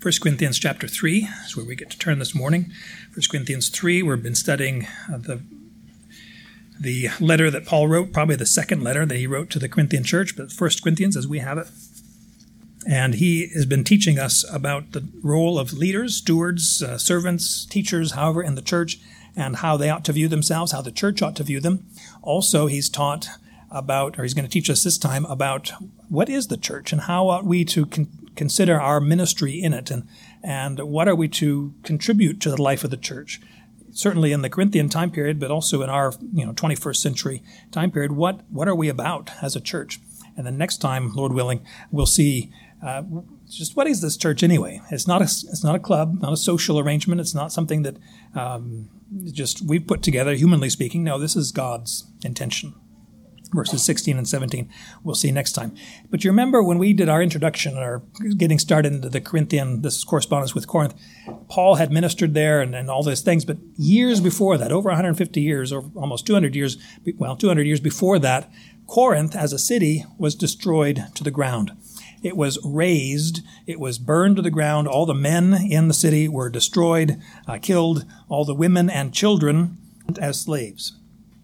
1 Corinthians chapter 3 is where we get to turn this morning. 1 Corinthians 3, we've been studying uh, the the letter that Paul wrote, probably the second letter that he wrote to the Corinthian church, but 1 Corinthians as we have it. And he has been teaching us about the role of leaders, stewards, uh, servants, teachers, however, in the church, and how they ought to view themselves, how the church ought to view them. Also, he's taught about, or he's going to teach us this time about what is the church and how ought we to con- consider our ministry in it and, and what are we to contribute to the life of the church. Certainly in the Corinthian time period, but also in our you know 21st century time period, what, what are we about as a church? And then next time, Lord willing, we'll see uh, just what is this church anyway? It's not a it's not a club, not a social arrangement. It's not something that um, just we've put together, humanly speaking. No, this is God's intention verses 16 and 17. We'll see next time. But you remember when we did our introduction or getting started into the Corinthian, this correspondence with Corinth, Paul had ministered there and, and all those things. But years before that, over 150 years or almost 200 years, well, 200 years before that, Corinth as a city was destroyed to the ground. It was razed. It was burned to the ground. All the men in the city were destroyed, uh, killed, all the women and children as slaves.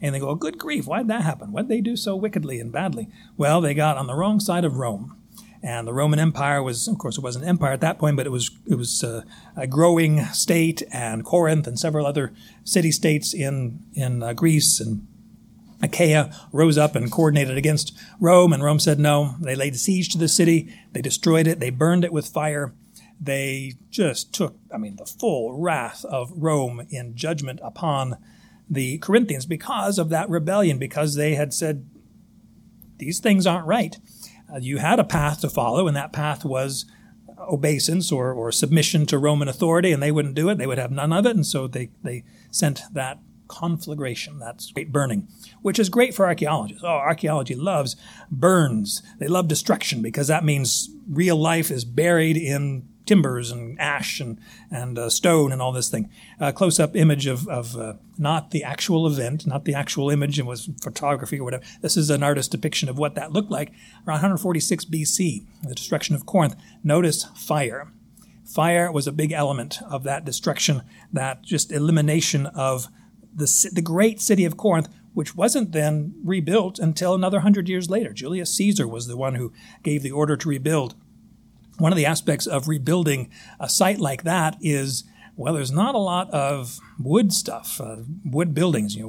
And they go, oh, good grief, why'd that happen? What'd they do so wickedly and badly? Well, they got on the wrong side of Rome. And the Roman Empire was, of course, it wasn't an empire at that point, but it was it was uh, a growing state, and Corinth and several other city states in in uh, Greece and Achaia rose up and coordinated against Rome, and Rome said no. They laid siege to the city, they destroyed it, they burned it with fire. They just took, I mean, the full wrath of Rome in judgment upon the Corinthians because of that rebellion, because they had said, these things aren't right. Uh, you had a path to follow, and that path was obeisance or, or submission to Roman authority, and they wouldn't do it. They would have none of it, and so they, they sent that conflagration, that's great burning, which is great for archaeologists. Oh, archaeology loves burns. They love destruction because that means real life is buried in timbers and ash and, and uh, stone and all this thing. A close up image of, of uh, not the actual event, not the actual image, it was photography or whatever. This is an artist's depiction of what that looked like around 146 BC, the destruction of Corinth. Notice fire. Fire was a big element of that destruction, that just elimination of the, the great city of Corinth, which wasn't then rebuilt until another hundred years later. Julius Caesar was the one who gave the order to rebuild one of the aspects of rebuilding a site like that is well, there's not a lot of wood stuff, uh, wood buildings, you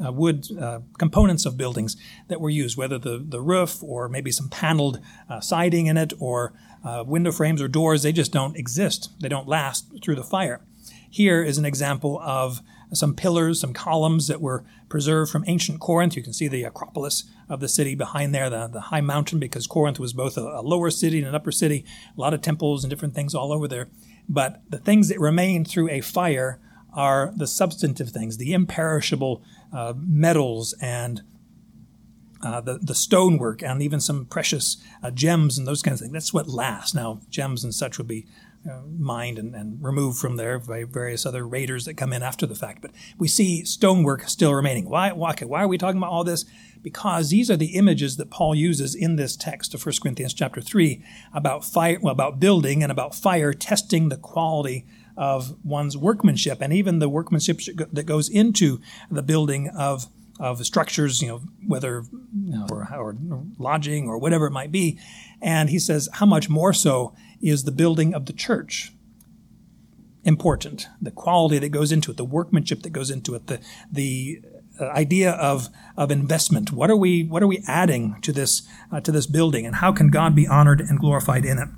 know, uh, wood uh, components of buildings that were used, whether the, the roof or maybe some paneled uh, siding in it or uh, window frames or doors, they just don't exist. They don't last through the fire. Here is an example of some pillars, some columns that were preserved from ancient Corinth. You can see the Acropolis of the city behind there, the, the high mountain, because Corinth was both a, a lower city and an upper city, a lot of temples and different things all over there. But the things that remain through a fire are the substantive things, the imperishable uh, metals and uh, the, the stonework and even some precious uh, gems and those kinds of things. That's what lasts. Now, gems and such would be uh, mined and, and, removed from there by various other raiders that come in after the fact. But we see stonework still remaining. Why, why, why are we talking about all this? Because these are the images that Paul uses in this text of 1 Corinthians chapter 3 about fire, well, about building and about fire testing the quality of one's workmanship and even the workmanship that goes into the building of of structures, you know, whether you know, or, or lodging or whatever it might be. And he says, how much more so is the building of the church important? The quality that goes into it, the workmanship that goes into it, the the uh, idea of of investment. What are we what are we adding to this uh, to this building, and how can God be honored and glorified in it?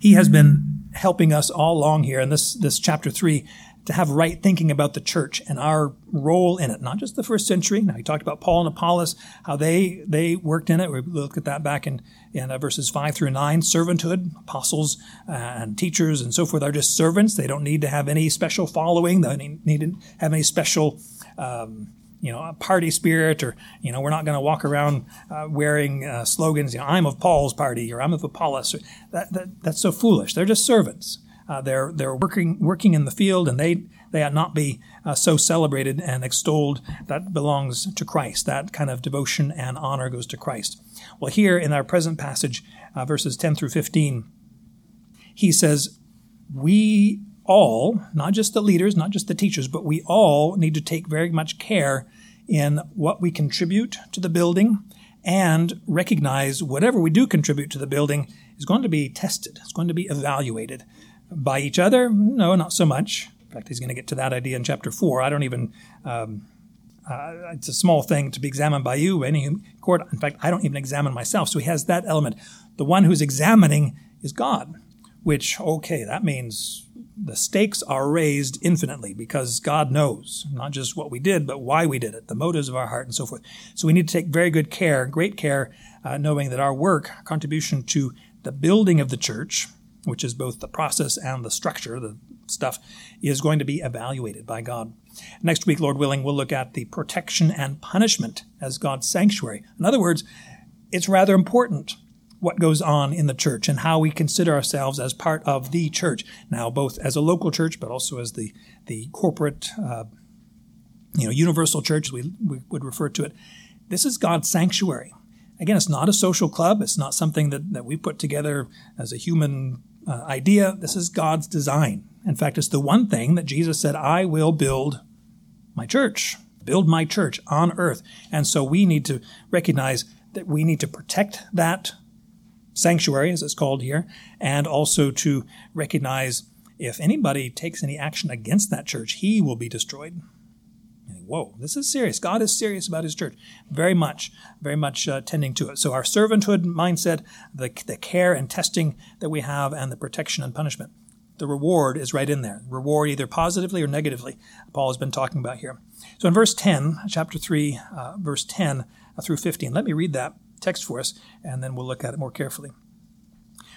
He has been helping us all along here in this this chapter three to have right thinking about the church and our role in it, not just the first century. Now, he talked about Paul and Apollos, how they they worked in it. We look at that back in, in uh, verses 5 through 9. Servanthood, apostles uh, and teachers and so forth are just servants. They don't need to have any special following. They don't need to have any special um, you know, party spirit, or you know, we're not going to walk around uh, wearing uh, slogans. You know, I'm of Paul's party, or I'm of Apollos. That, that, that's so foolish. They're just servants. Uh, they're they're working working in the field, and they they ought not be uh, so celebrated and extolled. That belongs to Christ. That kind of devotion and honor goes to Christ. Well, here in our present passage, uh, verses ten through fifteen, he says, we all, not just the leaders, not just the teachers, but we all need to take very much care in what we contribute to the building and recognize whatever we do contribute to the building is going to be tested, it's going to be evaluated by each other. No, not so much. In fact, he's going to get to that idea in chapter four. I don't even. Um, uh, it's a small thing to be examined by you, any court. In fact, I don't even examine myself. So he has that element. The one who's examining is God, which, okay, that means the stakes are raised infinitely because God knows not just what we did, but why we did it, the motives of our heart, and so forth. So we need to take very good care, great care, uh, knowing that our work, contribution to the building of the church, which is both the process and the structure, the stuff, is going to be evaluated by God. Next week, Lord willing, we'll look at the protection and punishment as God's sanctuary. In other words, it's rather important what goes on in the church and how we consider ourselves as part of the church. Now, both as a local church, but also as the, the corporate, uh, you know, universal church, we, we would refer to it. This is God's sanctuary. Again, it's not a social club. It's not something that, that we put together as a human uh, idea. This is God's design. In fact, it's the one thing that Jesus said, I will build my church, build my church on earth. And so we need to recognize that we need to protect that sanctuary, as it's called here, and also to recognize if anybody takes any action against that church, he will be destroyed. Whoa, this is serious. God is serious about his church. Very much, very much uh, tending to it. So, our servanthood mindset, the, the care and testing that we have, and the protection and punishment. The reward is right in there. Reward either positively or negatively, Paul has been talking about here. So, in verse 10, chapter 3, uh, verse 10 uh, through 15, let me read that text for us, and then we'll look at it more carefully.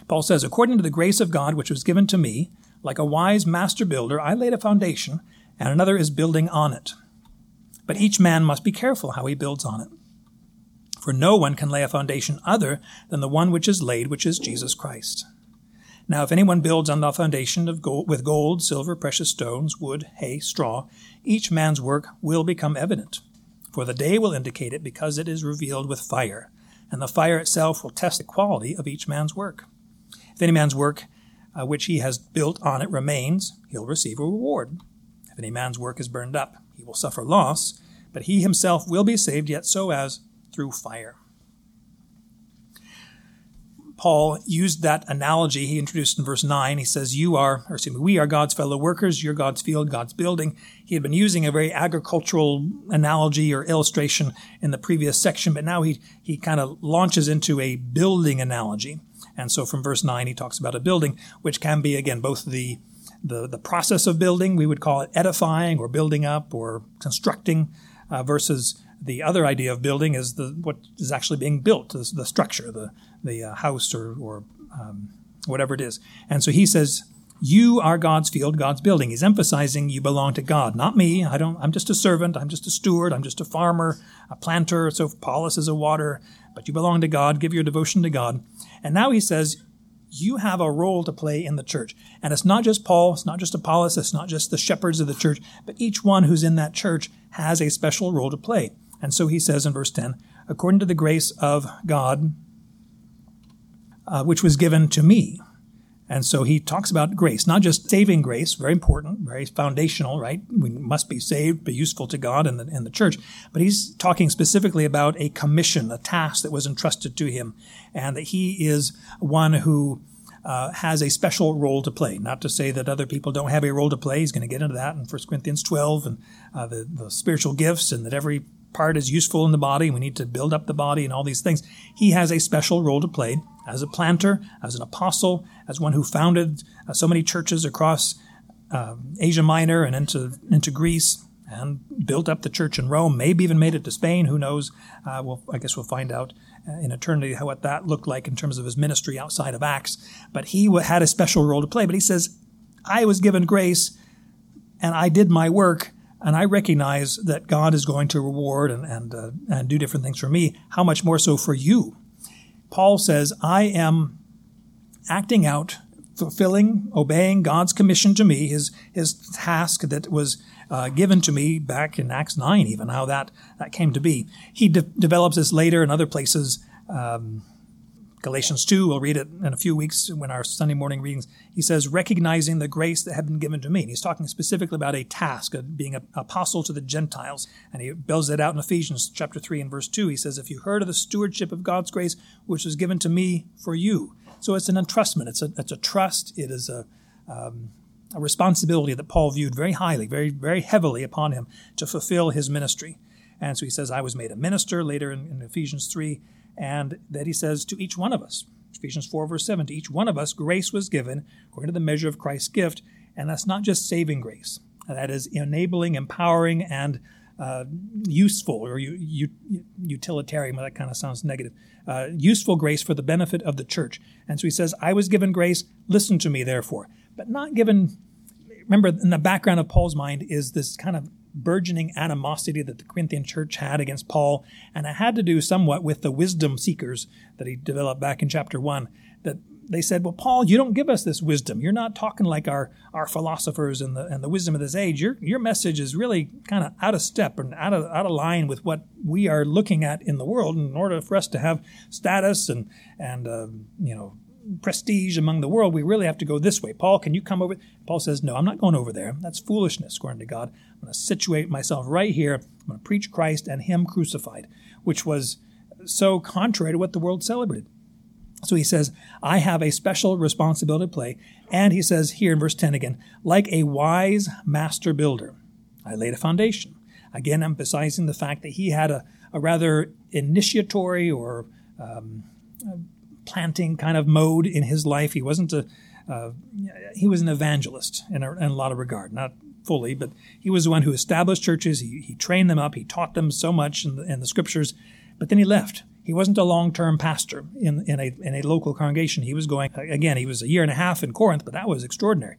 Paul says, According to the grace of God which was given to me, like a wise master builder, I laid a foundation, and another is building on it. But each man must be careful how he builds on it. For no one can lay a foundation other than the one which is laid, which is Jesus Christ. Now, if anyone builds on the foundation of gold, with gold, silver, precious stones, wood, hay, straw, each man's work will become evident. For the day will indicate it, because it is revealed with fire and the fire itself will test the quality of each man's work. If any man's work uh, which he has built on it remains, he'll receive a reward. If any man's work is burned up, he will suffer loss, but he himself will be saved, yet so as through fire. Paul used that analogy he introduced in verse 9. He says, You are, or excuse me, we are God's fellow workers, you're God's field, God's building. He had been using a very agricultural analogy or illustration in the previous section, but now he, he kind of launches into a building analogy. And so from verse 9, he talks about a building, which can be, again, both the, the, the process of building, we would call it edifying or building up or constructing, uh, versus the other idea of building is the what is actually being built, the, the structure, the the uh, house or or um, whatever it is. And so he says, "You are God's field, God's building." He's emphasizing you belong to God, not me. I don't. I'm just a servant. I'm just a steward. I'm just a farmer, a planter. So Apollos is a water, but you belong to God. Give your devotion to God. And now he says, you have a role to play in the church. And it's not just Paul, it's not just Apollos, it's not just the shepherds of the church, but each one who's in that church has a special role to play. And so he says in verse 10, according to the grace of God, uh, which was given to me. And so he talks about grace, not just saving grace, very important, very foundational, right? We must be saved, be useful to God and the, and the church. But he's talking specifically about a commission, a task that was entrusted to him, and that he is one who uh, has a special role to play. Not to say that other people don't have a role to play. He's going to get into that in 1 Corinthians 12 and uh, the, the spiritual gifts, and that every part is useful in the body. We need to build up the body and all these things. He has a special role to play as a planter, as an apostle, as one who founded uh, so many churches across uh, Asia Minor and into into Greece and built up the church in Rome. Maybe even made it to Spain. Who knows? Uh, well, I guess we'll find out uh, in eternity how what that looked like in terms of his ministry outside of Acts. But he had a special role to play. But he says, "I was given grace, and I did my work." and I recognize that God is going to reward and and, uh, and do different things for me. How much more so for you? Paul says, "I am acting out, fulfilling, obeying God's commission to me, His His task that was." Uh, given to me back in Acts 9, even how that, that came to be. He de- develops this later in other places. Um, Galatians 2, we'll read it in a few weeks when our Sunday morning readings. He says, recognizing the grace that had been given to me. And he's talking specifically about a task of being an apostle to the Gentiles. And he builds it out in Ephesians chapter 3 and verse 2. He says, If you heard of the stewardship of God's grace, which was given to me for you. So it's an entrustment, it's a, it's a trust, it is a, um, a responsibility that Paul viewed very highly, very, very heavily upon him to fulfill his ministry. And so he says, I was made a minister later in, in Ephesians 3 and that he says to each one of us, Ephesians 4, verse 7, to each one of us, grace was given according to the measure of Christ's gift. And that's not just saving grace, that is enabling, empowering, and uh, useful or u- u- utilitarian. That kind of sounds negative. Uh, useful grace for the benefit of the church. And so he says, I was given grace, listen to me, therefore. But not given, remember, in the background of Paul's mind is this kind of burgeoning animosity that the Corinthian church had against Paul, and it had to do somewhat with the wisdom seekers that he developed back in chapter 1. That they said, Well, Paul, you don't give us this wisdom. You're not talking like our, our philosophers and the, and the wisdom of this age. Your, your message is really kind of out of step and out of, out of line with what we are looking at in the world in order for us to have status and, and uh, you know, prestige among the world, we really have to go this way. Paul, can you come over? Paul says, No, I'm not going over there. That's foolishness, according to God. I'm going to situate myself right here. I'm going to preach Christ and Him crucified, which was so contrary to what the world celebrated. So he says, I have a special responsibility to play. And he says here in verse 10 again, like a wise master builder, I laid a foundation. Again, emphasizing the fact that he had a, a rather initiatory or um, planting kind of mode in his life. He wasn't a uh, he was an evangelist in a, in a, lot of regard, not fully, but he was the one who established churches. He, he trained them up. He taught them so much in the, in the scriptures, but then he left. He wasn't a long-term pastor in, in, a, in a local congregation. He was going, again, he was a year and a half in Corinth, but that was extraordinary.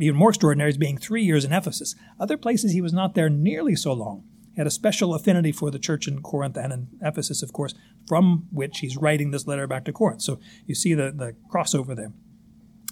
Even more extraordinary is being three years in Ephesus. Other places he was not there nearly so long had a special affinity for the church in Corinth and in Ephesus, of course, from which he's writing this letter back to Corinth. So you see the, the crossover there.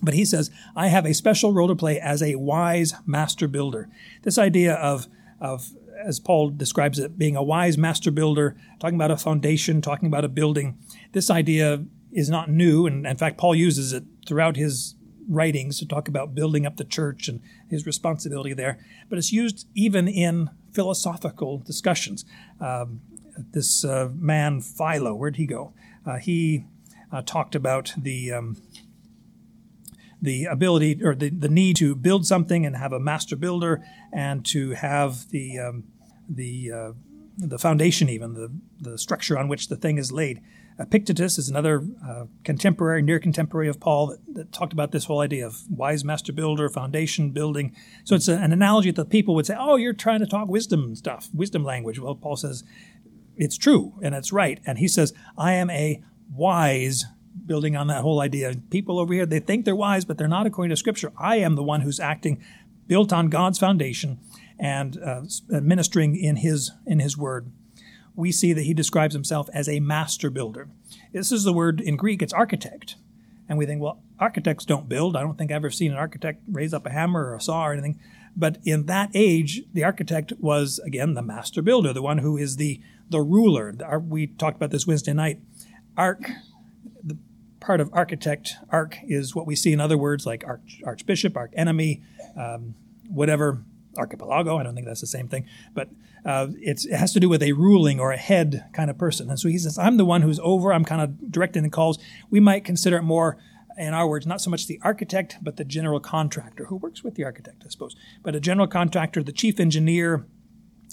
But he says, I have a special role to play as a wise master builder. This idea of, of as Paul describes it, being a wise master builder, talking about a foundation, talking about a building, this idea is not new. And in fact, Paul uses it throughout his writings to talk about building up the church and his responsibility there. But it's used even in philosophical discussions. Um, this uh, man, Philo, where'd he go? Uh, he uh, talked about the. Um, the ability or the, the need to build something and have a master builder and to have the um, the uh, the foundation even the the structure on which the thing is laid Epictetus is another uh, contemporary, near contemporary of Paul that, that, talked about this whole idea of wise master builder, foundation building. So it's a, an analogy that people would say, oh, you're trying to talk wisdom stuff, wisdom language. Well, Paul says it's true and it's right. And he says, I am a wise, building on that whole idea. People over here, they think they're wise, but they're not according to Scripture. I am the one who's acting built on God's foundation and uh, ministering in his in his word we see that he describes himself as a master builder. This is the word in Greek, it's architect. And we think, well, architects don't build. I don't think I've ever seen an architect raise up a hammer or a saw or anything. But in that age, the architect was, again, the master builder, the one who is the, the ruler. We talked about this Wednesday night. Arch, the part of architect, arch is what we see in other words like arch, archbishop, arch enemy, um, whatever archipelago. I don't think that's the same thing, but uh, it has to do with a ruling or a head kind of person. And so he says, I'm the one who's over. I'm kind of directing the calls. We might consider it more, in our words, not so much the architect, but the general contractor who works with the architect, I suppose. But a general contractor, the chief engineer,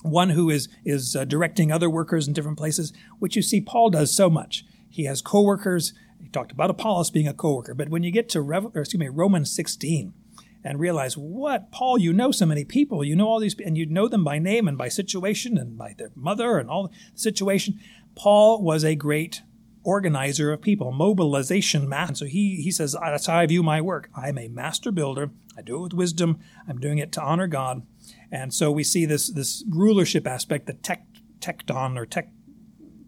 one who is is uh, directing other workers in different places, which you see Paul does so much. He has coworkers. He talked about Apollos being a coworker, but when you get to excuse me Romans 16, and realize what? Paul you know so many people. You know all these and you know them by name and by situation and by their mother and all the situation. Paul was a great organizer of people. Mobilization man. so he, he says that's how i view my work. I'm a master builder. I do it with wisdom. I'm doing it to honor god. And so we see this this rulership aspect the tech tecton or tech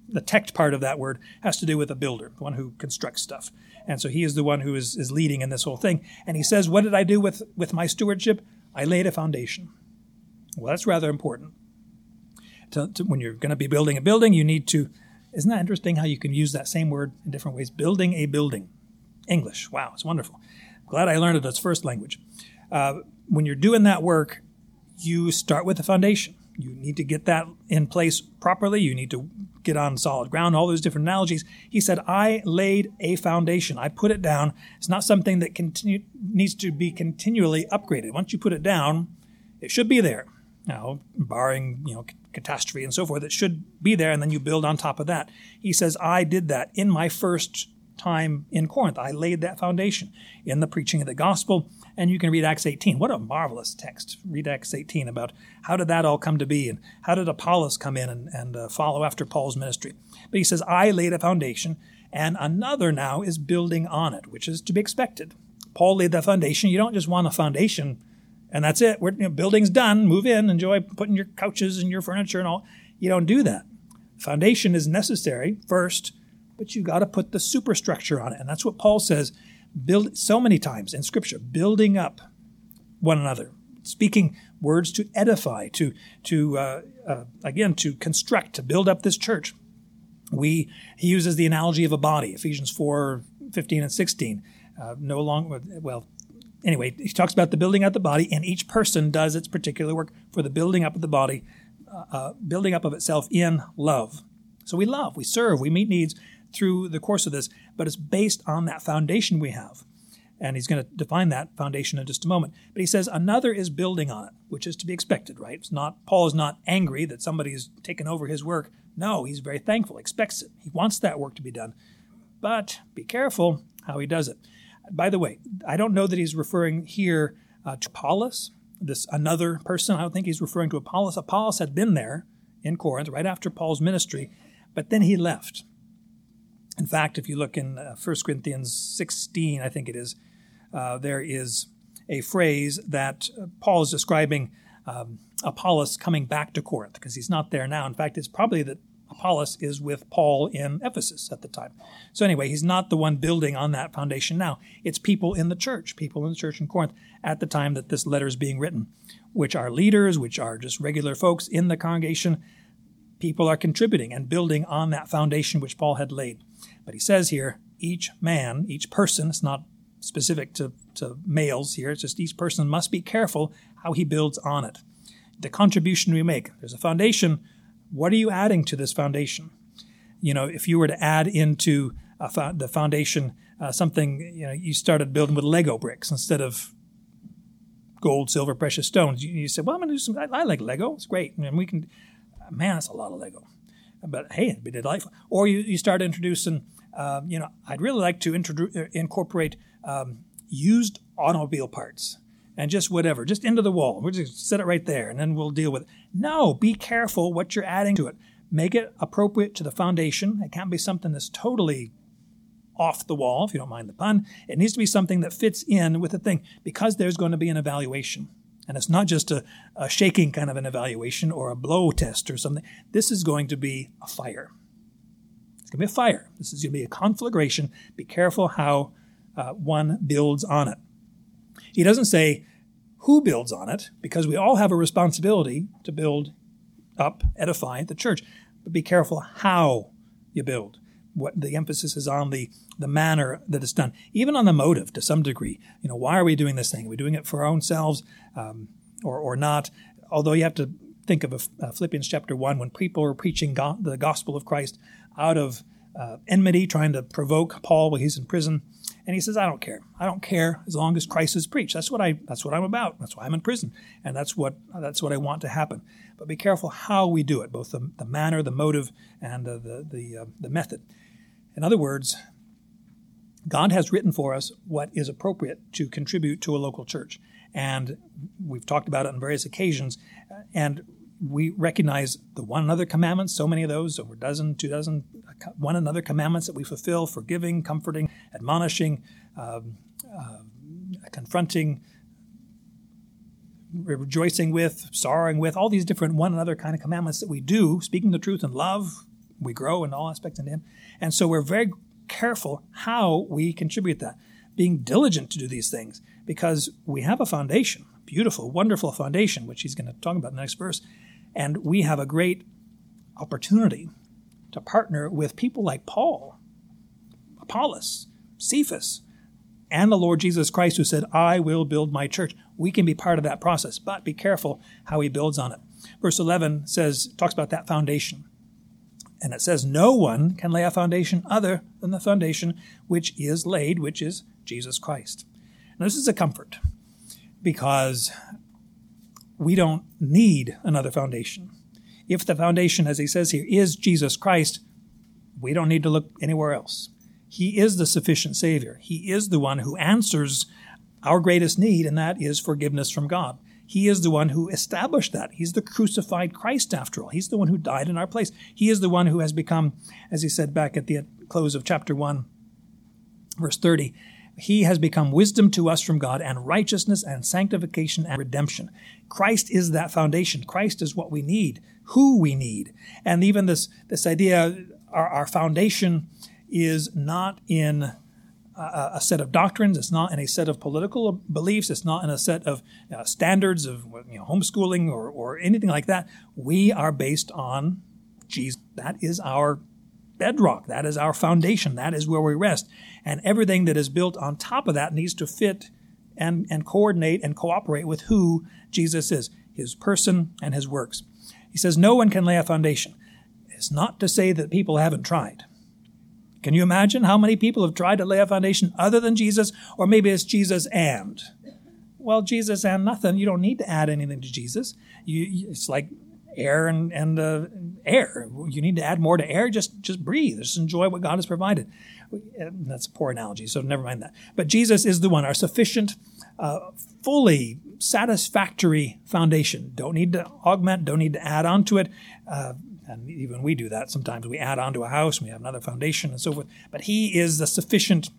the tech part of that word has to do with a builder the one who constructs stuff and so he is the one who is, is leading in this whole thing. And he says, What did I do with, with my stewardship? I laid a foundation. Well, that's rather important. To, to, when you're going to be building a building, you need to Isn't that interesting how you can use that same word in different ways? Building a building. English. Wow, it's wonderful. Glad I learned it as first language. Uh, when you're doing that work, you start with the foundation. You need to get that in place properly. You need to get on solid ground, all those different analogies. He said, I laid a foundation. I put it down. It's not something that continue, needs to be continually upgraded. Once you put it down, it should be there. Now, barring, you know, catastrophe and so forth, it should be there, and then you build on top of that. He says, I did that in my first time in Corinth. I laid that foundation in the preaching of the gospel. And you can read Acts 18. What a marvelous text. Read Acts 18 about how did that all come to be and how did Apollos come in and, and uh, follow after Paul's ministry. But he says, I laid a foundation, and another now is building on it, which is to be expected. Paul laid the foundation. You don't just want a foundation and that's it. We're, you know, building's done. Move in, enjoy putting your couches and your furniture and all. You don't do that. Foundation is necessary first, but you got to put the superstructure on it. And that's what Paul says build so many times in Scripture, building up one another, speaking words to edify, to to uh, uh, again to construct, to build up this church. We he uses the analogy of a body, Ephesians 4, 15 and 16. Uh, no longer well anyway, he talks about the building up the body, and each person does its particular work for the building up of the body, uh, uh, building up of itself in love. So we love, we serve, we meet needs through the course of this, but it's based on that foundation we have. And he's going to define that foundation in just a moment. But he says another is building on it, which is to be expected, right? It's not Paul is not angry that somebody somebody's taken over his work. No, he's very thankful, expects it. He wants that work to be done. But be careful how he does it. By the way, I don't know that he's referring here uh, to Apollos, this another person. I don't think he's referring to Apollos. Apollos had been there in Corinth right after Paul's ministry, but then he left. In fact, if you look in uh, 1 Corinthians 16, I think it is, uh, there is a phrase that uh, Paul is describing um, Apollos coming back to Corinth because he's not there now. In fact, it's probably that Apollos is with Paul in Ephesus at the time. So, anyway, he's not the one building on that foundation now. It's people in the church, people in the church in Corinth at the time that this letter is being written, which are leaders, which are just regular folks in the congregation. People are contributing and building on that foundation which Paul had laid. But he says here, each man, each person, it's not specific to, to males here, it's just each person must be careful how he builds on it. The contribution we make. There's a foundation what are you adding to this foundation? You know, if you were to add into fo- the foundation uh, something, you know, you started building with Lego bricks instead of gold, silver, precious stones. You, you said, well, I'm going to do some, I, I, like Lego. It's great. And we can, man, that's a lot of Lego. But hey, it'd be delightful. Or you, you start introducing, um, you know, I'd really like to introduce, uh, incorporate um, used automobile parts and just whatever, just into the wall. We'll just set it right there and then we'll deal with it. No, be careful what you're adding to it. Make it appropriate to the foundation. It can't be something that's totally off the wall, if you don't mind the pun. It needs to be something that fits in with the thing because there's going to be an evaluation. And it's not just a, a shaking kind of an evaluation or a blow test or something. This is going to be a fire. It's going to be a fire. This is going to be a conflagration. Be careful how uh, one builds on it. He doesn't say who builds on it, because we all have a responsibility to build up, edify the church. But be careful how you build. What the emphasis is on the the manner that it's done, even on the motive to some degree. You know, why are we doing this thing? Are we doing it for our own selves, um, or or not? Although you have to think of a, uh, Philippians chapter one when people are preaching go- the gospel of Christ out of uh, enmity, trying to provoke Paul while he's in prison. And he says, I don't care. I don't care as long as Christ is preached. That's what I that's what I'm about. That's why I'm in prison. And that's what that's what I want to happen. But be careful how we do it, both the, the manner, the motive, and uh, the the, uh, the method. In other words, God has written for us what is appropriate to contribute to a local church. And we've talked about it on various occasions. And we recognize the one another commandments, so many of those, over a dozen, two dozen, one another commandments that we fulfill forgiving, comforting, admonishing, um, uh, confronting, rejoicing with, sorrowing with, all these different one another kind of commandments that we do, speaking the truth in love. We grow in all aspects in Him. And so we're very careful how we contribute that, being diligent to do these things because we have a foundation, beautiful, wonderful foundation, which he's going to talk about in the next verse. And we have a great opportunity to partner with people like Paul, Apollos, Cephas, and the Lord Jesus Christ, who said, I will build my church. We can be part of that process, but be careful how he builds on it. Verse 11 says, talks about that foundation. And it says, No one can lay a foundation other than the foundation which is laid, which is Jesus Christ. Now, this is a comfort because we don't need another foundation. If the foundation, as he says here, is Jesus Christ, we don't need to look anywhere else. He is the sufficient Savior. He is the one who answers our greatest need, and that is forgiveness from God. He is the one who established that. He's the crucified Christ, after all. He's the one who died in our place. He is the one who has become, as he said back at the close of chapter 1, verse 30, he has become wisdom to us from God and righteousness and sanctification and redemption. Christ is that foundation. Christ is what we need, who we need. And even this, this idea, our, our foundation is not in a, a, set of doctrines. It's not in a set of political beliefs. It's not in a set of uh, standards of you know, homeschooling or, or anything like that. We are based on Jesus. That is our bedrock. That is our foundation. That is where we rest. And everything that is built on top of that needs to fit and, and coordinate and cooperate with who Jesus is, his person and his works. He says, No one can lay a foundation. It's not to say that people haven't tried. Can you imagine how many people have tried to lay a foundation other than Jesus? Or maybe it's Jesus and. Well, Jesus and nothing. You don't need to add anything to Jesus. You, it's like air and, and uh, air. You need to add more to air. Just just breathe. Just enjoy what God has provided. That's a poor analogy, so never mind that. But Jesus is the one, our sufficient, uh, fully satisfactory foundation. Don't need to augment. Don't need to add on to it. Uh, and even we do that sometimes. We add on to a house. We have another foundation and so forth. But He is the sufficient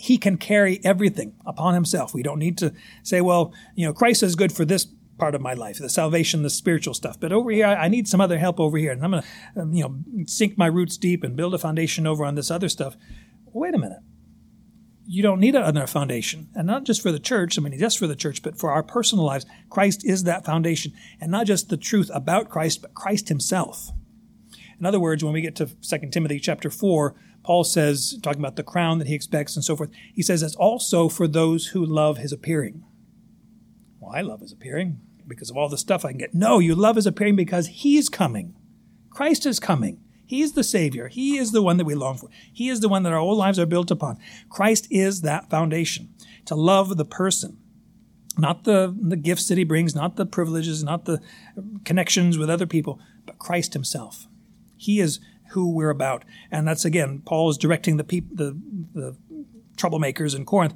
he can carry everything upon himself. We don't need to say, well, you know, Christ is good for this part of my life, the salvation, the spiritual stuff. But over here, I, need some other help over here, and I'm going to, um, you know, sink my roots deep and build a foundation over on this other stuff. Wait a minute. You don't need another foundation, and not just for the church. I mean, just for the church, but for our personal lives. Christ is that foundation, and not just the truth about Christ, but Christ Himself. In other words, when we get to 2 Timothy chapter 4, Paul says, talking about the crown that he expects and so forth, he says it's also for those who love his appearing. Well, I love his appearing because of all the stuff I can get. No, you love his appearing because he's coming. Christ is coming. He's the Savior. He is the one that we long for. He is the one that our whole lives are built upon. Christ is that foundation. To love the person, not the, the gifts that he brings, not the privileges, not the connections with other people, but Christ himself. He is who we're about. And that's again, Paul is directing the people, the, the troublemakers in Corinth.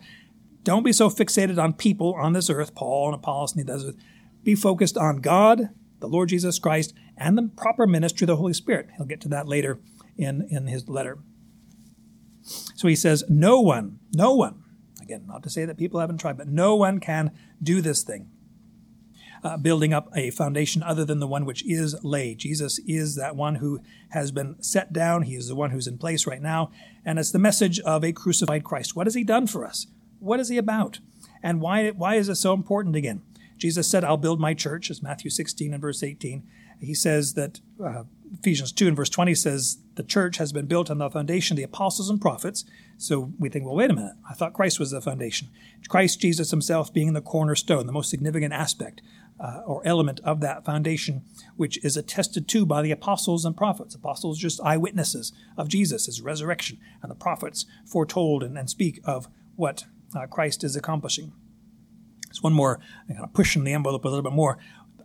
Don't be so fixated on people on this earth, Paul and Apollos and the be focused on God, the Lord Jesus Christ, and the proper ministry of the Holy Spirit. He'll get to that later in, in his letter. So he says, No one, no one, again, not to say that people haven't tried, but no one can do this thing. Uh, building up a foundation other than the one which is laid. Jesus is that one who has been set down. He is the one who's in place right now. And it's the message of a crucified Christ. What has he done for us? What is he about? And why, why is it so important again? Jesus said, I'll build my church, as Matthew 16 and verse 18. He says that uh, Ephesians 2 and verse 20 says the church has been built on the foundation of the apostles and prophets. So we think, well, wait a minute. I thought Christ was the foundation. Christ Jesus himself being the cornerstone, the most significant aspect uh, or element of that foundation, which is attested to by the apostles and prophets. Apostles just eyewitnesses of Jesus, his resurrection, and the prophets foretold and, and speak of what uh, Christ is accomplishing. There's one more, I'm kind of pushing the envelope a little bit more.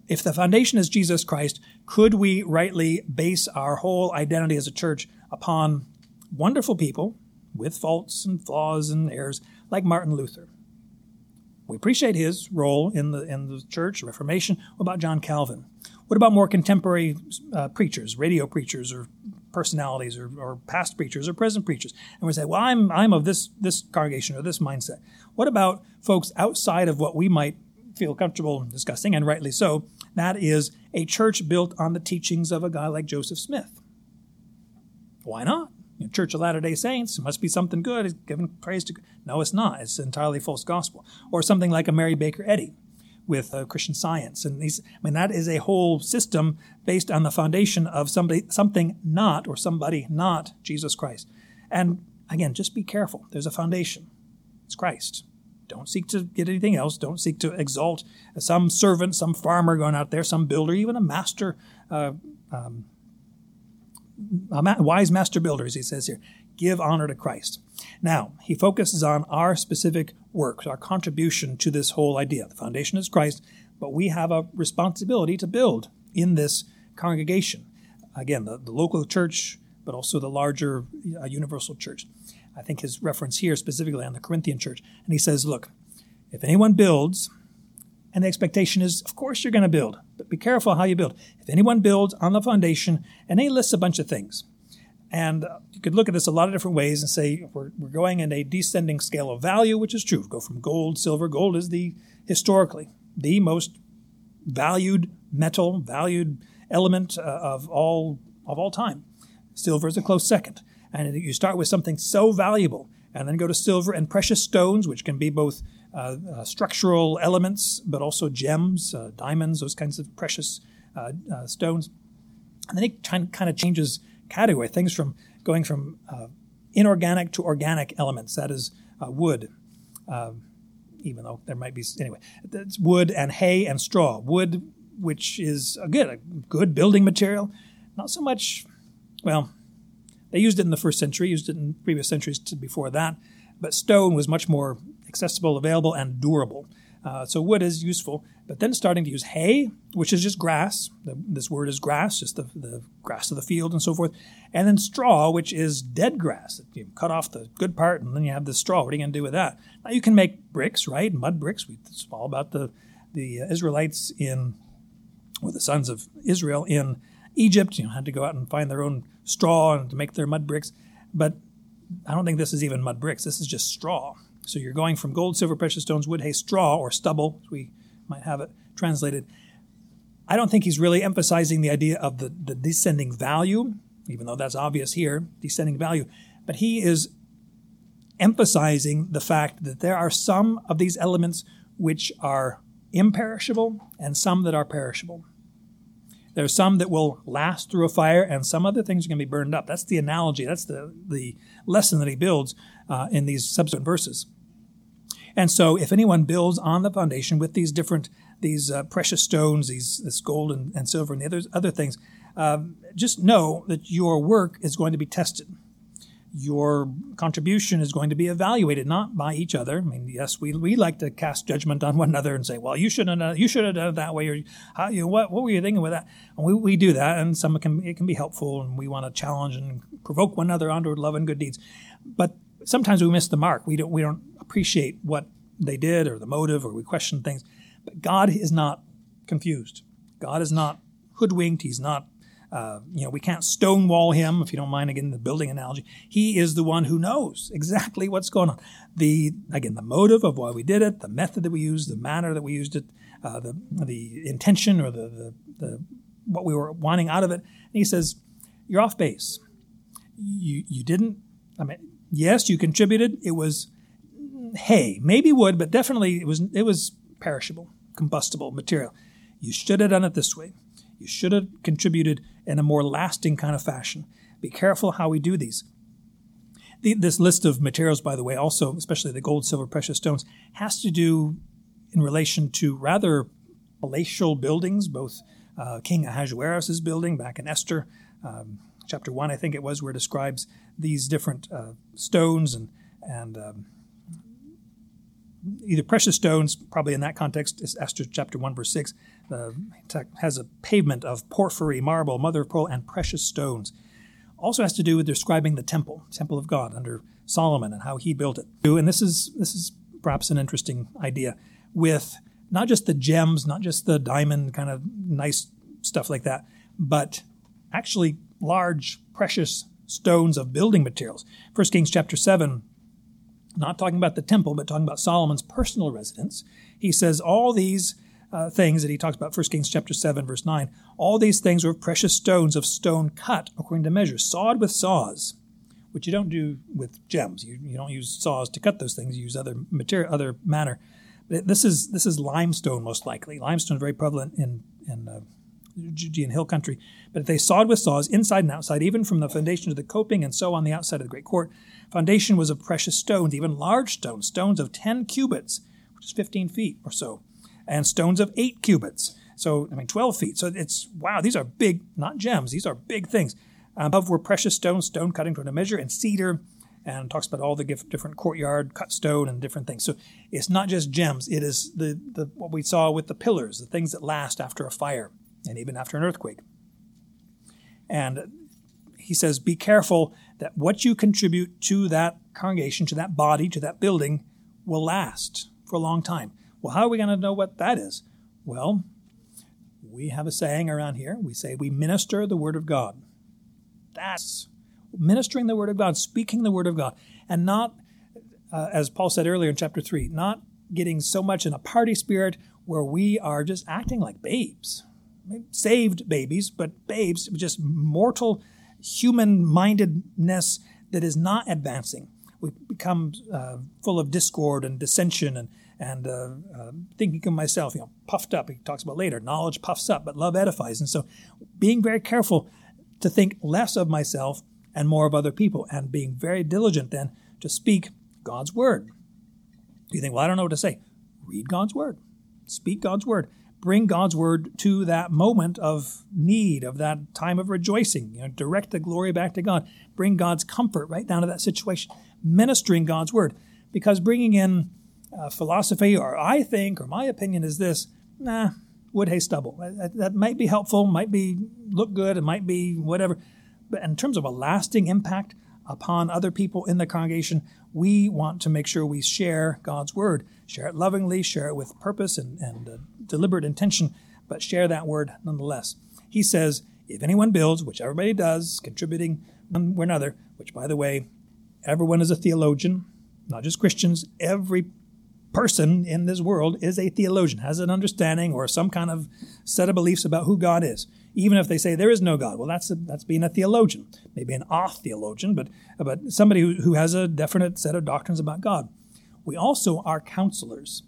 If the foundation is Jesus Christ, could we rightly base our whole identity as a church upon wonderful people with faults and flaws and errors like Martin Luther? We appreciate his role in the in the church, Reformation. What about John Calvin? What about more contemporary uh, preachers, radio preachers, or personalities, or, or past preachers, or present preachers? And we say, well, I'm I'm of this this congregation or this mindset. What about folks outside of what we might feel comfortable discussing, and rightly so? That is a church built on the teachings of a guy like Joseph Smith. Why not? Church of Latter day Saints must be something good. It's giving praise to. No, it's not. It's entirely false gospel. Or something like a Mary Baker Eddy. with uh, Christian Science, and these. I mean, that is a whole system based on the foundation of somebody, something not or somebody not Jesus Christ. And again, just be careful. There's a foundation. It's Christ. Don't seek to get anything else. Don't seek to exalt some servant, some farmer going out there, some builder, even a master, uh, um, a ma- wise master builder, as he says here. Give honor to Christ. Now, he focuses on our specific work, our contribution to this whole idea. The foundation is Christ, but we have a responsibility to build in this congregation. Again, the, the local church, but also the larger uh, universal church. I think his reference here specifically on the Corinthian church. And he says, look, if anyone builds, and the expectation is, of course, you're going to build, but be careful how you build. If anyone builds on the foundation, and he lists a bunch of things. And you could look at this a lot of different ways and say we're, we're going in a descending scale of value, which is true. Go from gold, silver. Gold is the historically the most valued metal, valued element uh, of all of all time. Silver is a close second. And you start with something so valuable, and then go to silver and precious stones, which can be both uh, uh, structural elements, but also gems, uh, diamonds, those kinds of precious uh, uh, stones. And then it kind of changes category, things from going from uh, inorganic to organic elements, that is wood. Um, even though there might be anyway, it's wood and hay and straw. Wood, which is a good, a good building material, not so much. Well, they used it in the first century, used it in previous centuries before that, but stone was much more accessible, available, and durable. Uh, so wood is useful, but then starting to use hay, which is just grass. The, this word is grass, just the, the grass of the field and so forth. And then straw, which is dead grass. You cut off the good part, and then you have the straw. What are you going to do with that? Now you can make bricks, right? Mud bricks. It's all about the the Israelites in, or the sons of Israel in Egypt, you know, had to go out and find their own straw and to make their mud bricks. But I don't think this is even mud bricks. This is just straw. So you're going from gold, silver, precious stones, wood, hay, straw, or stubble, as we might have it translated. I don't think he's really emphasizing the idea of the, the descending value, even though that's obvious here, descending value. But he is emphasizing the fact that there are some of these elements which are imperishable and some that are perishable. There's some that will last through a fire, and some other things are going to be burned up. That's the analogy. That's the, the lesson that he builds uh, in these subsequent verses. And so, if anyone builds on the foundation with these different these uh, precious stones, these this gold and, and, silver and the other other things, um, just know that your work is going to be tested your contribution is going to be evaluated not by each other. I mean, yes, we, we like to cast judgment on one another and say, well, you shouldn't have, you should have done it that way, or how, you know, what, what were you thinking with that? And we, we do that, and some can, it can be helpful, and we want to challenge and provoke one another onto love and good deeds. But sometimes we miss the mark. We don't, we don't appreciate what they did or the motive, or we question things. But God is not confused. God is not hoodwinked. He's not uh, you know, we can't stonewall him, if you don't mind, again, the building analogy. He is the one who knows exactly what's going on. The, again, the motive of why we did it, the method that we used, the manner that we used it, uh, the, the intention or the, the, the, what we were wanting out of it. And he says, you're off base. You, you didn't, I mean, yes, you contributed. It was hay, maybe wood, but definitely it was, it was perishable, combustible material. You should have done it this way. You should have contributed in a more lasting kind of fashion. Be careful how we do these. The, this list of materials, by the way, also, especially the gold, silver, precious stones, has to do in relation to rather palatial buildings, both uh, King Ahasuerus' building back in Esther, um, chapter 1, I think it was, where it describes these different uh, stones and, and um, either precious stones, probably in that context, is Esther chapter 1, verse 6, uh, has a pavement of porphyry, marble, mother of pearl, and precious stones. Also has to do with describing the temple, temple of God under Solomon and how he built it. And this is this is perhaps an interesting idea with not just the gems, not just the diamond kind of nice stuff like that, but actually large precious stones of building materials. First Kings chapter 7 not talking about the temple, but talking about Solomon's personal residence. He says all these uh, things that he talks about, 1 Kings chapter 7, verse 9, all these things were precious stones of stone cut according to measure, sawed with saws, which you don't do with gems. You, you don't use saws to cut those things, you use other material, other manner. But This is this is limestone most likely. Limestone is very prevalent in in uh, Judean hill country. But they sawed with saws inside and outside, even from the foundation to the coping and so on the outside of the great court. Foundation was of precious stones, even large stones, stones of ten cubits, which is fifteen feet or so, and stones of eight cubits. So I mean twelve feet. So it's wow, these are big, not gems. These are big things. Above were precious stones, stone cutting to a measure, and cedar and talks about all the different courtyard cut stone and different things. So it's not just gems; it is the, the what we saw with the pillars, the things that last after a fire and even after an earthquake. And he says, "Be careful that what you contribute to that congregation, to that body, to that building, will last for a long time." Well, how are we going to know what that is? Well, we have a saying around here. We say we minister the word of God. That's ministering the word of God, speaking the word of God, and not, uh, as Paul said earlier in chapter 3, not getting so much in a party spirit where we are just acting like babes. Saved babies, but babes, just mortal human mindedness that is not advancing. We become uh, full of discord and dissension and, and uh, uh, thinking of myself, you know, puffed up. He talks about later, knowledge puffs up, but love edifies. And so being very careful to think less of myself and more of other people, and being very diligent then to speak God's word. You think, well, I don't know what to say. Read God's word, speak God's word, bring God's word to that moment of need, of that time of rejoicing. You know, direct the glory back to God. Bring God's comfort right down to that situation. Ministering God's word, because bringing in uh, philosophy or I think or my opinion is this, nah, wood hay stubble. That, that might be helpful, might be look good, it might be whatever but in terms of a lasting impact upon other people in the congregation, we want to make sure we share God's word, share it lovingly, share it with purpose and, and uh, deliberate intention, but share that word nonetheless. He says, if anyone builds, which everybody does, contributing one way or another, which by the way, everyone is a theologian, not just Christians, every person in this world is a theologian, has an understanding or some kind of set of beliefs about who God is even if they say there is no God. Well, that's a, that's being a theologian, maybe an off theologian, but but somebody who, who has a definite set of doctrines about God. We also are counselors.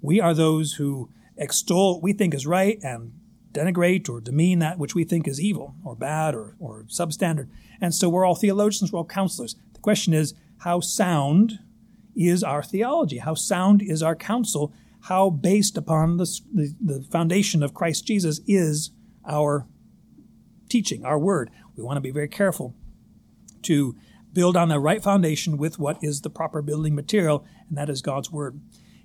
We are those who extol what we think is right and denigrate or demean that which we think is evil or bad or, or substandard. And so we're all theologians, we're all counselors. The question is, how sound is our theology? How sound is our counsel? How based upon the, the, the foundation of Christ Jesus is our teaching, our word. We want to be very careful to build on the right foundation with what is the proper building material, and that is God's word.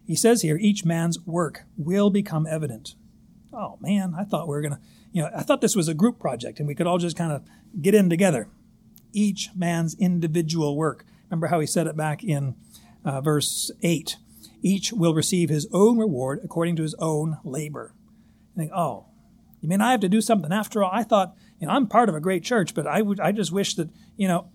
He says here, each man's work will become evident. Oh man, I thought we were going to, you know, I thought this was a group project and we could all just kind of get in together. Each man's individual work. Remember how he said it back in uh, verse 8 each will receive his own reward according to his own labor. I think, oh, you mean I have to do something after all? I thought, you know, I'm part of a great church, but I would I just wish that, you know,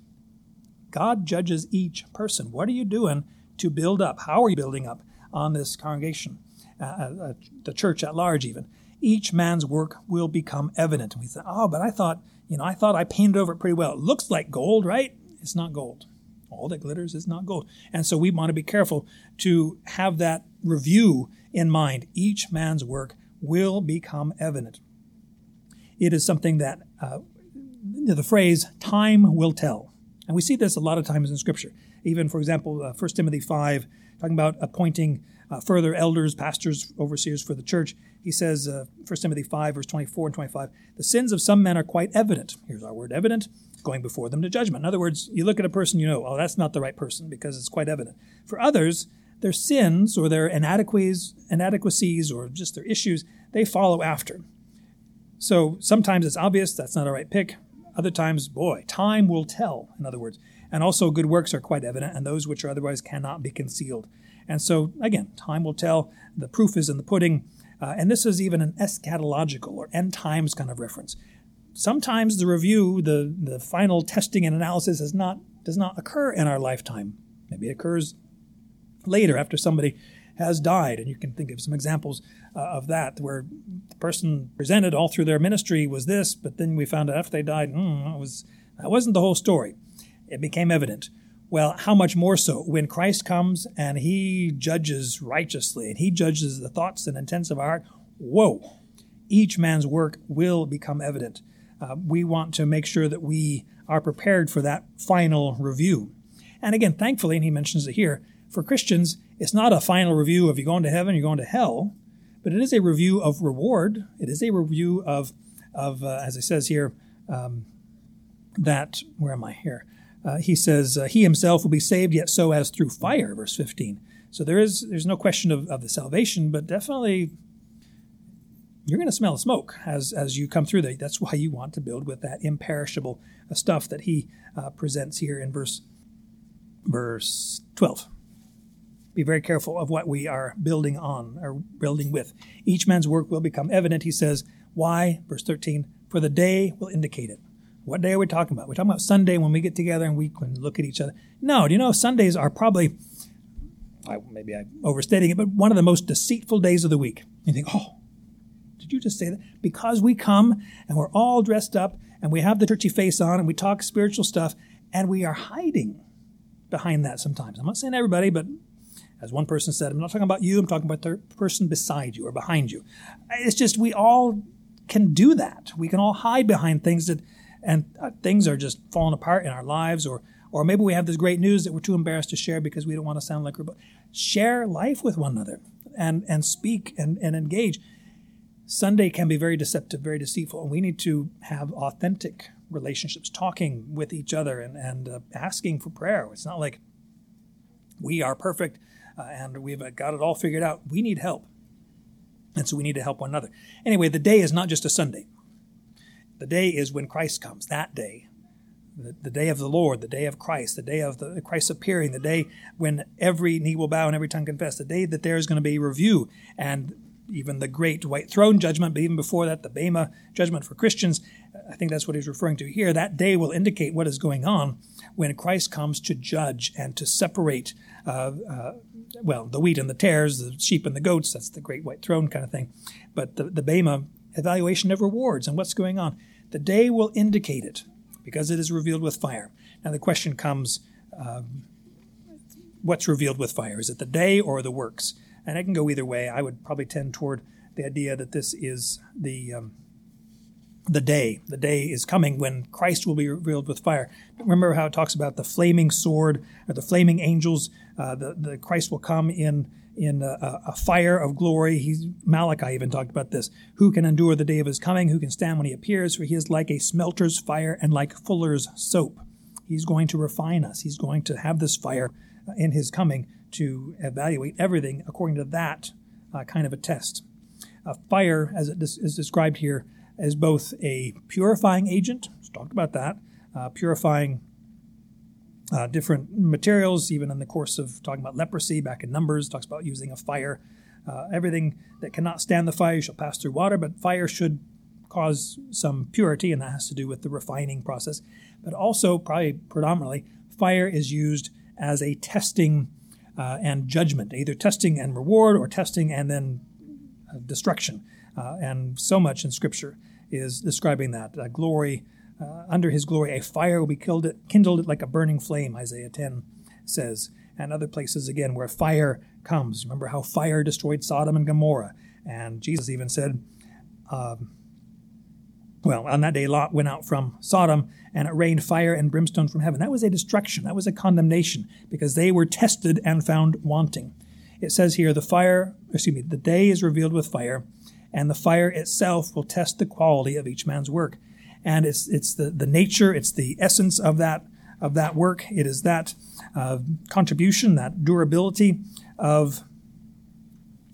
God judges each person. What are you doing to build up? How are you building up on this congregation, uh, uh, uh the church at large, even? Each man's work will become evident. And we thought, oh, but I thought, you know, I thought I painted over it pretty well. It looks like gold, right? It's not gold. All that glitters is not gold. And so we want to be careful to have that review in mind. Each man's work will become evident it is something that uh, the phrase "time will tell," and we see this a lot of times in Scripture. Even, for example, uh, 1 Timothy five, talking about appointing uh, further elders, pastors, overseers for the church. He says, uh, 1 Timothy 5, verse 24 and 25, the sins of some men are quite evident. Here's our word evident, going before them to judgment. In other words, you look at a person, you know, oh, that's not the right person because it's quite evident. For others, their sins or their inadequacies, inadequacies or just their issues, they follow after. So sometimes it's obvious that's not a right pick. Other times, boy, time will tell, in other words. And also, good works are quite evident, and those which are otherwise cannot be concealed. And so, again, time will tell. The proof is in the pudding. Uh, and this is even an eschatological or end times kind of reference. Sometimes the review, the, the final testing and analysis is not, does not occur in our lifetime. Maybe it occurs later after somebody has died. And you can think of some examples uh, of that where the person presented all through their ministry was this, but then we found out after they died, mm, that, was, that wasn't the whole story. It became evident. Well, how much more so when Christ comes and he judges righteously and he judges the thoughts and intents of our heart? Whoa! Each man's work will become evident. Uh, we want to make sure that we are prepared for that final review. And again, thankfully, and he mentions it here, for Christians, it's not a final review of you're going to heaven, you're going to hell, but it is a review of reward. It is a review of, of uh, as it says here, um, that, where am I here? Uh, he says, uh, He himself will be saved, yet so as through fire, verse 15. So there is there's no question of, of the salvation, but definitely you're going to smell smoke as, as you come through there. That's why you want to build with that imperishable uh, stuff that he uh, presents here in verse, verse 12. Be very careful of what we are building on or building with. Each man's work will become evident, he says. Why? Verse 13, for the day will indicate it. What day are we talking about? We're talking about Sunday when we get together and we can look at each other. No, do you know Sundays are probably, I, maybe I'm overstating it, but one of the most deceitful days of the week. You think, oh, did you just say that? Because we come and we're all dressed up and we have the churchy face on and we talk spiritual stuff and we are hiding behind that sometimes. I'm not saying everybody, but as one person said, I'm not talking about you, I'm talking about the person beside you or behind you. It's just we all can do that. We can all hide behind things that and uh, things are just falling apart in our lives or or maybe we have this great news that we're too embarrassed to share because we don't want to sound like we're share life with one another and and speak and, and engage Sunday can be very deceptive, very deceitful, and we need to have authentic relationships, talking with each other and, and uh, asking for prayer. It's not like we are perfect uh, and we've uh, got it all figured out. We need help. And so we need to help one another. Anyway, the day is not just a Sunday. The day is when Christ comes, that day. The, the day of the Lord, the day of Christ, the day of the Christ appearing, the day when every knee will bow and every tongue confess, the day that there is going to be review and even the great white throne judgment, but even before that, the Bema judgment for Christians. I think that's what he's referring to here. That day will indicate what is going on when Christ comes to judge and to separate, uh, uh, well, the wheat and the tares, the sheep and the goats. That's the great white throne kind of thing. But the, the Bema evaluation of rewards and what's going on. The day will indicate it because it is revealed with fire. Now the question comes. Um, what's revealed with fire? Is it the day or the works? And it can go either way. I would probably tend toward the idea that this is the um, the day. The day is coming when Christ will be revealed with fire. Remember how it talks about the flaming sword or the flaming angels. Uh, the the Christ will come in in a, a, fire of glory. He's Malachi even talked about this. Who can endure the day of his coming? Who can stand when he appears? For he is like a smelter's fire and like fuller's soap. He's going to refine us. He's going to have this fire in his coming to evaluate everything according to that uh, kind of a test. Uh, fire, as it is described here, is both a purifying agent, let's talk about that, uh, purifying uh, different materials, even in the course of talking about leprosy back in Numbers, talks about using a fire. Uh, everything that cannot stand the fire shall pass through water, but fire should cause some purity, and that has to do with the refining process. But also, probably predominantly, fire is used as a testing uh, and judgment, either testing and reward or testing and then uh, destruction. Uh, and so much in Scripture is describing that. Uh, glory, uh, under his glory, a fire will be kindled like a burning flame, Isaiah 10 says. And other places, again, where fire comes. Remember how fire destroyed Sodom and Gomorrah. And Jesus even said, um, well, on that day, Lot went out from Sodom, and it rained fire and brimstone from heaven. That was a destruction. That was a condemnation because they were tested and found wanting. It says here, the fire, excuse me, the day is revealed with fire, and the fire itself will test the quality of each man's work. And it's it's the, the nature, it's the essence of that of that work. It is that uh, contribution, that durability of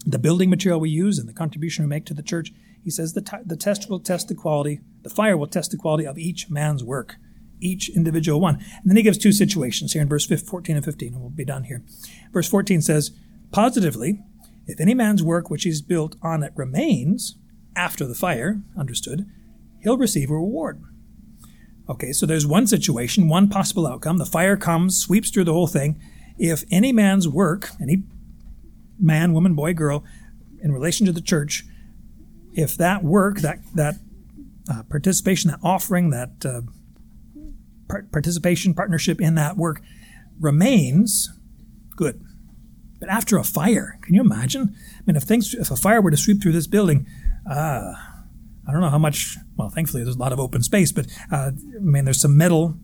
the building material we use and the contribution we make to the church he says the, t- the test will test the quality, the fire will test the quality of each man's work, each individual one. And then he gives two situations here in verse 14 and 15, and we'll be done here. Verse 14 says, Positively, if any man's work which he's built on it remains after the fire, understood, he'll receive a reward. Okay, so there's one situation, one possible outcome. The fire comes, sweeps through the whole thing. If any man's work, any man, woman, boy, girl, in relation to the church, if that work, that that uh, participation, that offering, that uh, participation, partnership in that work remains, good. But after a fire, can you imagine? I mean, if things, if a fire were to sweep through this building, uh, I don't know how much. Well, thankfully, there's a lot of open space, but uh, I mean, there's some metal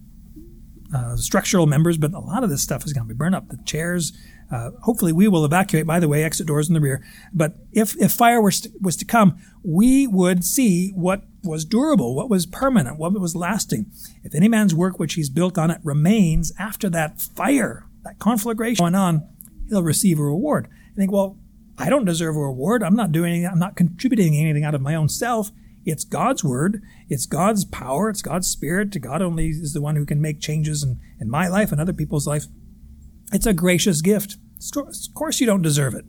uh, structural members, but a lot of this stuff is going to be burned up. The chairs. Uh, hopefully, we will evacuate. By the way, exit doors in the rear. But if if fire was to, was to come, we would see what was durable, what was permanent, what was lasting. If any man's work which he's built on it remains after that fire, that conflagration going on, he'll receive a reward. I think, well, I don't deserve a reward. I'm not doing anything. I'm not contributing anything out of my own self. It's God's word. It's God's power. It's God's spirit. God only is the one who can make changes in, in my life and other people's life. It's a gracious gift. Of course, you don't deserve it.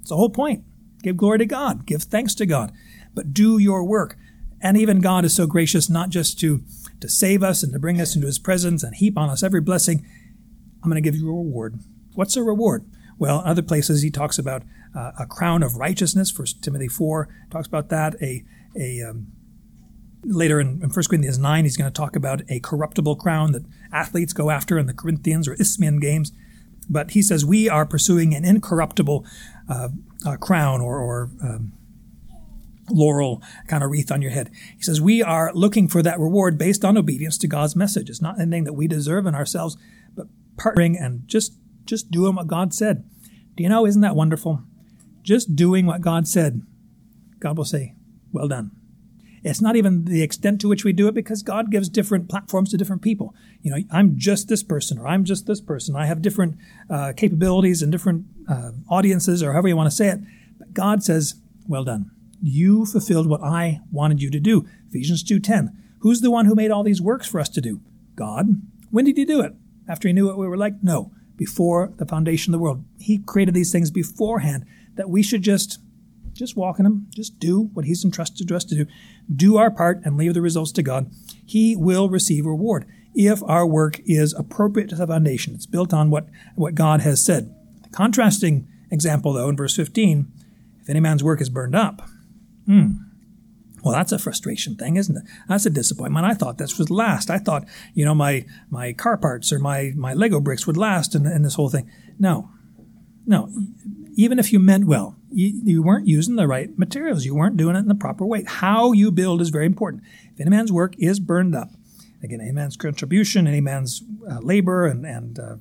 It's the whole point. Give glory to God. Give thanks to God. But do your work. And even God is so gracious not just to, to save us and to bring us into his presence and heap on us every blessing. I'm going to give you a reward. What's a reward? Well, other places he talks about uh, a crown of righteousness. First Timothy 4 talks about that. A, a um, later in, in 1 Corinthians 9, he's going to talk about a corruptible crown that athletes go after in the Corinthians or Isthmian games. But he says we are pursuing an incorruptible uh, uh, crown or, or um, laurel kind of wreath on your head. He says we are looking for that reward based on obedience to God's message. It's not anything that we deserve in ourselves, but partnering and just just doing what God said. Do you know, isn't that wonderful? Just doing what God said. God will say, Well done. It's not even the extent to which we do it because God gives different platforms to different people. You know, I'm just this person or I'm just this person. I have different uh, capabilities and different uh, audiences or however you want to say it. But God says, well done. You fulfilled what I wanted you to do. Ephesians 2.10. Who's the one who made all these works for us to do? God. When did he do it? After he knew what we were like? No. Before the foundation of the world. He created these things beforehand that we should just just walk in them, just do what He's entrusted to us to do, do our part and leave the results to God. He will receive reward if our work is appropriate to the foundation. It's built on what, what God has said. The contrasting example, though, in verse 15, if any man's work is burned up, hmm, well, that's a frustration thing, isn't it? That's a disappointment. I thought this would last. I thought, you know, my my car parts or my my Lego bricks would last in this whole thing. No, no even if you meant well, you, you, weren't using the right materials. You weren't doing it in the proper way. How you build is very important. If any man's work is burned up, again, any man's contribution, any man's uh, labor and, and uh,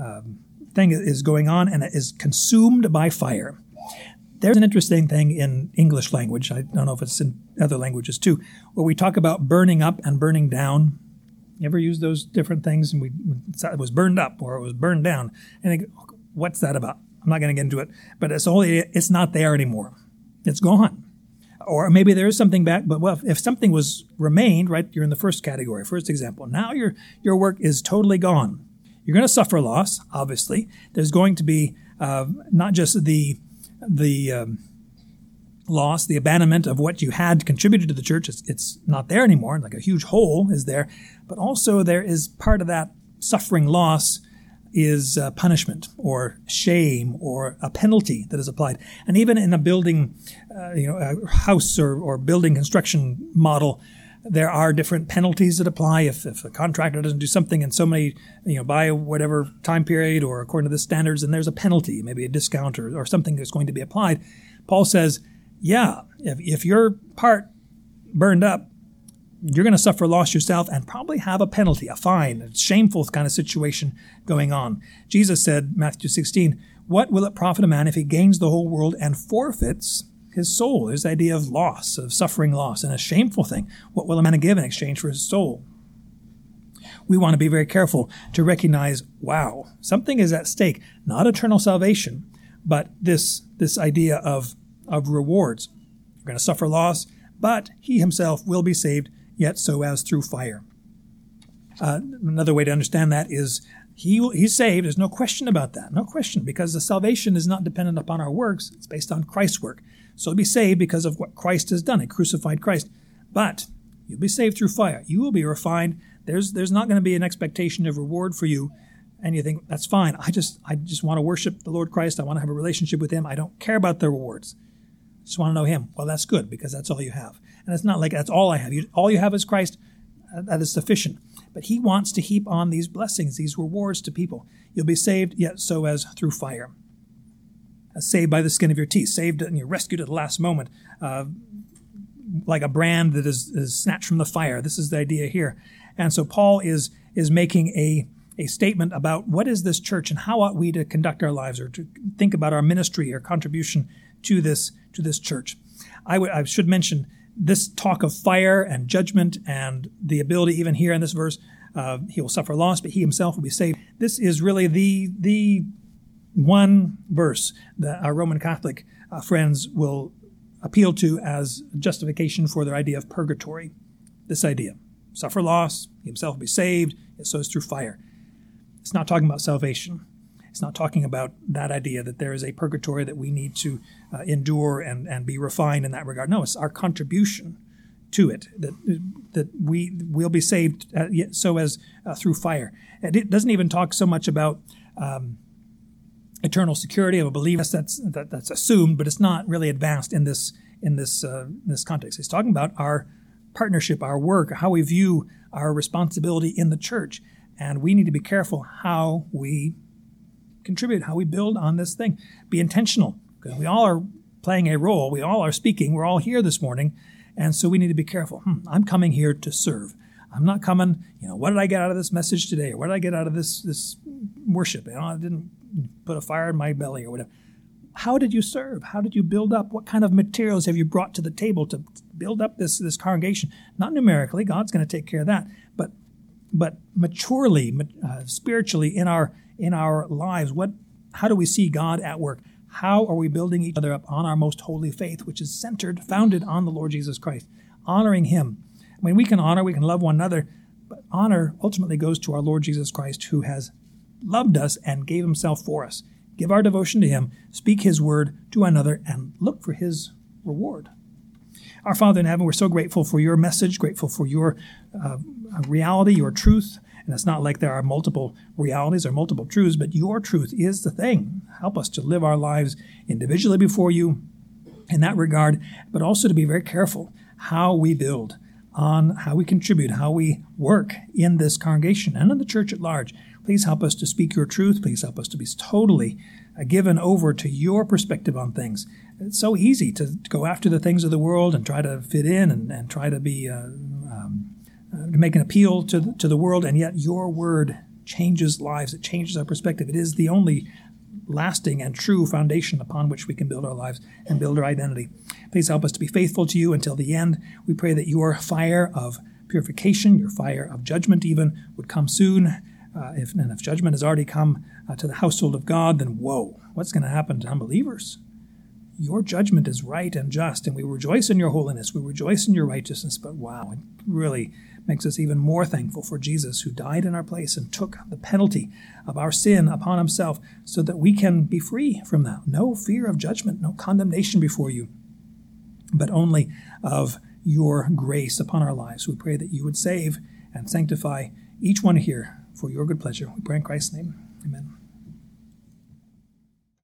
um, thing is going on and it is consumed by fire. There's an interesting thing in English language. I don't know if it's in other languages too, where we talk about burning up and burning down. You ever use those different things? And we it was burned up or it was burned down. And think, what's that about? I'm not going to get into it, but it's only it's not there anymore. It's gone. Or maybe there is something back, but well, if something was remained, right, you're in the first category, first example. Now your your work is totally gone. You're going to suffer loss, obviously. There's going to be uh, not just the the um, loss, the abandonment of what you had contributed to the church. It's, it's not there anymore. Like a huge hole is there, but also there is part of that suffering loss is uh, punishment or shame or a penalty that is applied. And even in a building, uh, you know, a house or, or building construction model, there are different penalties that apply if, if a contractor doesn't do something in so many, you know, by whatever time period or according to the standards, and there's a penalty, maybe a discount or, or something that's going to be applied. Paul says, yeah, if, if your part burned up, you're going to suffer loss yourself and probably have a penalty, a fine, a shameful kind of situation going on. Jesus said, Matthew 16, What will it profit a man if he gains the whole world and forfeits his soul? There's the idea of loss, of suffering loss, and a shameful thing. What will a man give in exchange for his soul? We want to be very careful to recognize, wow, something is at stake. Not eternal salvation, but this, this idea of, of rewards. You're going to suffer loss, but he himself will be saved yet so as through fire. Uh, another way to understand that is he he's saved. There's no question about that. No question, because the salvation is not dependent upon our works. It's based on Christ's work. So be saved because of what Christ has done. He crucified Christ. But you'll be saved through fire. You will be refined. There's there's not going to be an expectation of reward for you. And you think that's fine. I just I just want to worship the Lord Christ. I want to have a relationship with Him. I don't care about the rewards. I just want to know Him. Well, that's good because that's all you have. And it's not like that's all I have. You, all you have is Christ. Uh, that is sufficient. but he wants to heap on these blessings, these rewards to people. You'll be saved, yet so as through fire. Uh, saved by the skin of your teeth, saved and you're rescued at the last moment, uh, like a brand that is, is snatched from the fire. This is the idea here. And so Paul is is making a a statement about what is this church and how ought we to conduct our lives or to think about our ministry or contribution to this to this church. I, w- I should mention this talk of fire and judgment and the ability, even here in this verse, uh, he will suffer loss, but he himself will be saved. This is really the the one verse that our Roman Catholic uh, friends will appeal to as justification for their idea of purgatory. This idea suffer loss, he himself will be saved, so is through fire. It's not talking about salvation. It's not talking about that idea that there is a purgatory that we need to uh, endure and, and be refined in that regard. No, it's our contribution to it that that we will be saved uh, so as uh, through fire. And it doesn't even talk so much about um, eternal security of a believer. That's that, that's assumed, but it's not really advanced in this in this uh, this context. It's talking about our partnership, our work, how we view our responsibility in the church, and we need to be careful how we contribute, how we build on this thing. Be intentional. Because we all are playing a role. We all are speaking. We're all here this morning. And so we need to be careful. Hmm, I'm coming here to serve. I'm not coming, you know, what did I get out of this message today? Or what did I get out of this this worship? You know, I didn't put a fire in my belly or whatever. How did you serve? How did you build up? What kind of materials have you brought to the table to build up this, this congregation? Not numerically, God's going to take care of that, but but maturely, uh, spiritually in our in our lives? What, how do we see God at work? How are we building each other up on our most holy faith, which is centered, founded on the Lord Jesus Christ, honoring Him? I mean, we can honor, we can love one another, but honor ultimately goes to our Lord Jesus Christ, who has loved us and gave Himself for us. Give our devotion to Him, speak His word to another, and look for His reward. Our Father in heaven, we're so grateful for your message, grateful for your uh, reality, your truth. And it's not like there are multiple realities or multiple truths, but your truth is the thing. Help us to live our lives individually before you in that regard, but also to be very careful how we build on how we contribute, how we work in this congregation and in the church at large. Please help us to speak your truth. Please help us to be totally uh, given over to your perspective on things. It's so easy to go after the things of the world and try to fit in and, and try to be uh, to make an appeal to the, to the world, and yet your word changes lives. It changes our perspective. It is the only lasting and true foundation upon which we can build our lives and build our identity. Please help us to be faithful to you until the end. We pray that your fire of purification, your fire of judgment, even, would come soon. Uh, if, and if judgment has already come uh, to the household of God, then whoa, what's going to happen to unbelievers? Your judgment is right and just, and we rejoice in your holiness. We rejoice in your righteousness. But wow, it really makes us even more thankful for Jesus, who died in our place and took the penalty of our sin upon himself so that we can be free from that. No fear of judgment, no condemnation before you, but only of your grace upon our lives. We pray that you would save and sanctify each one here for your good pleasure. We pray in Christ's name.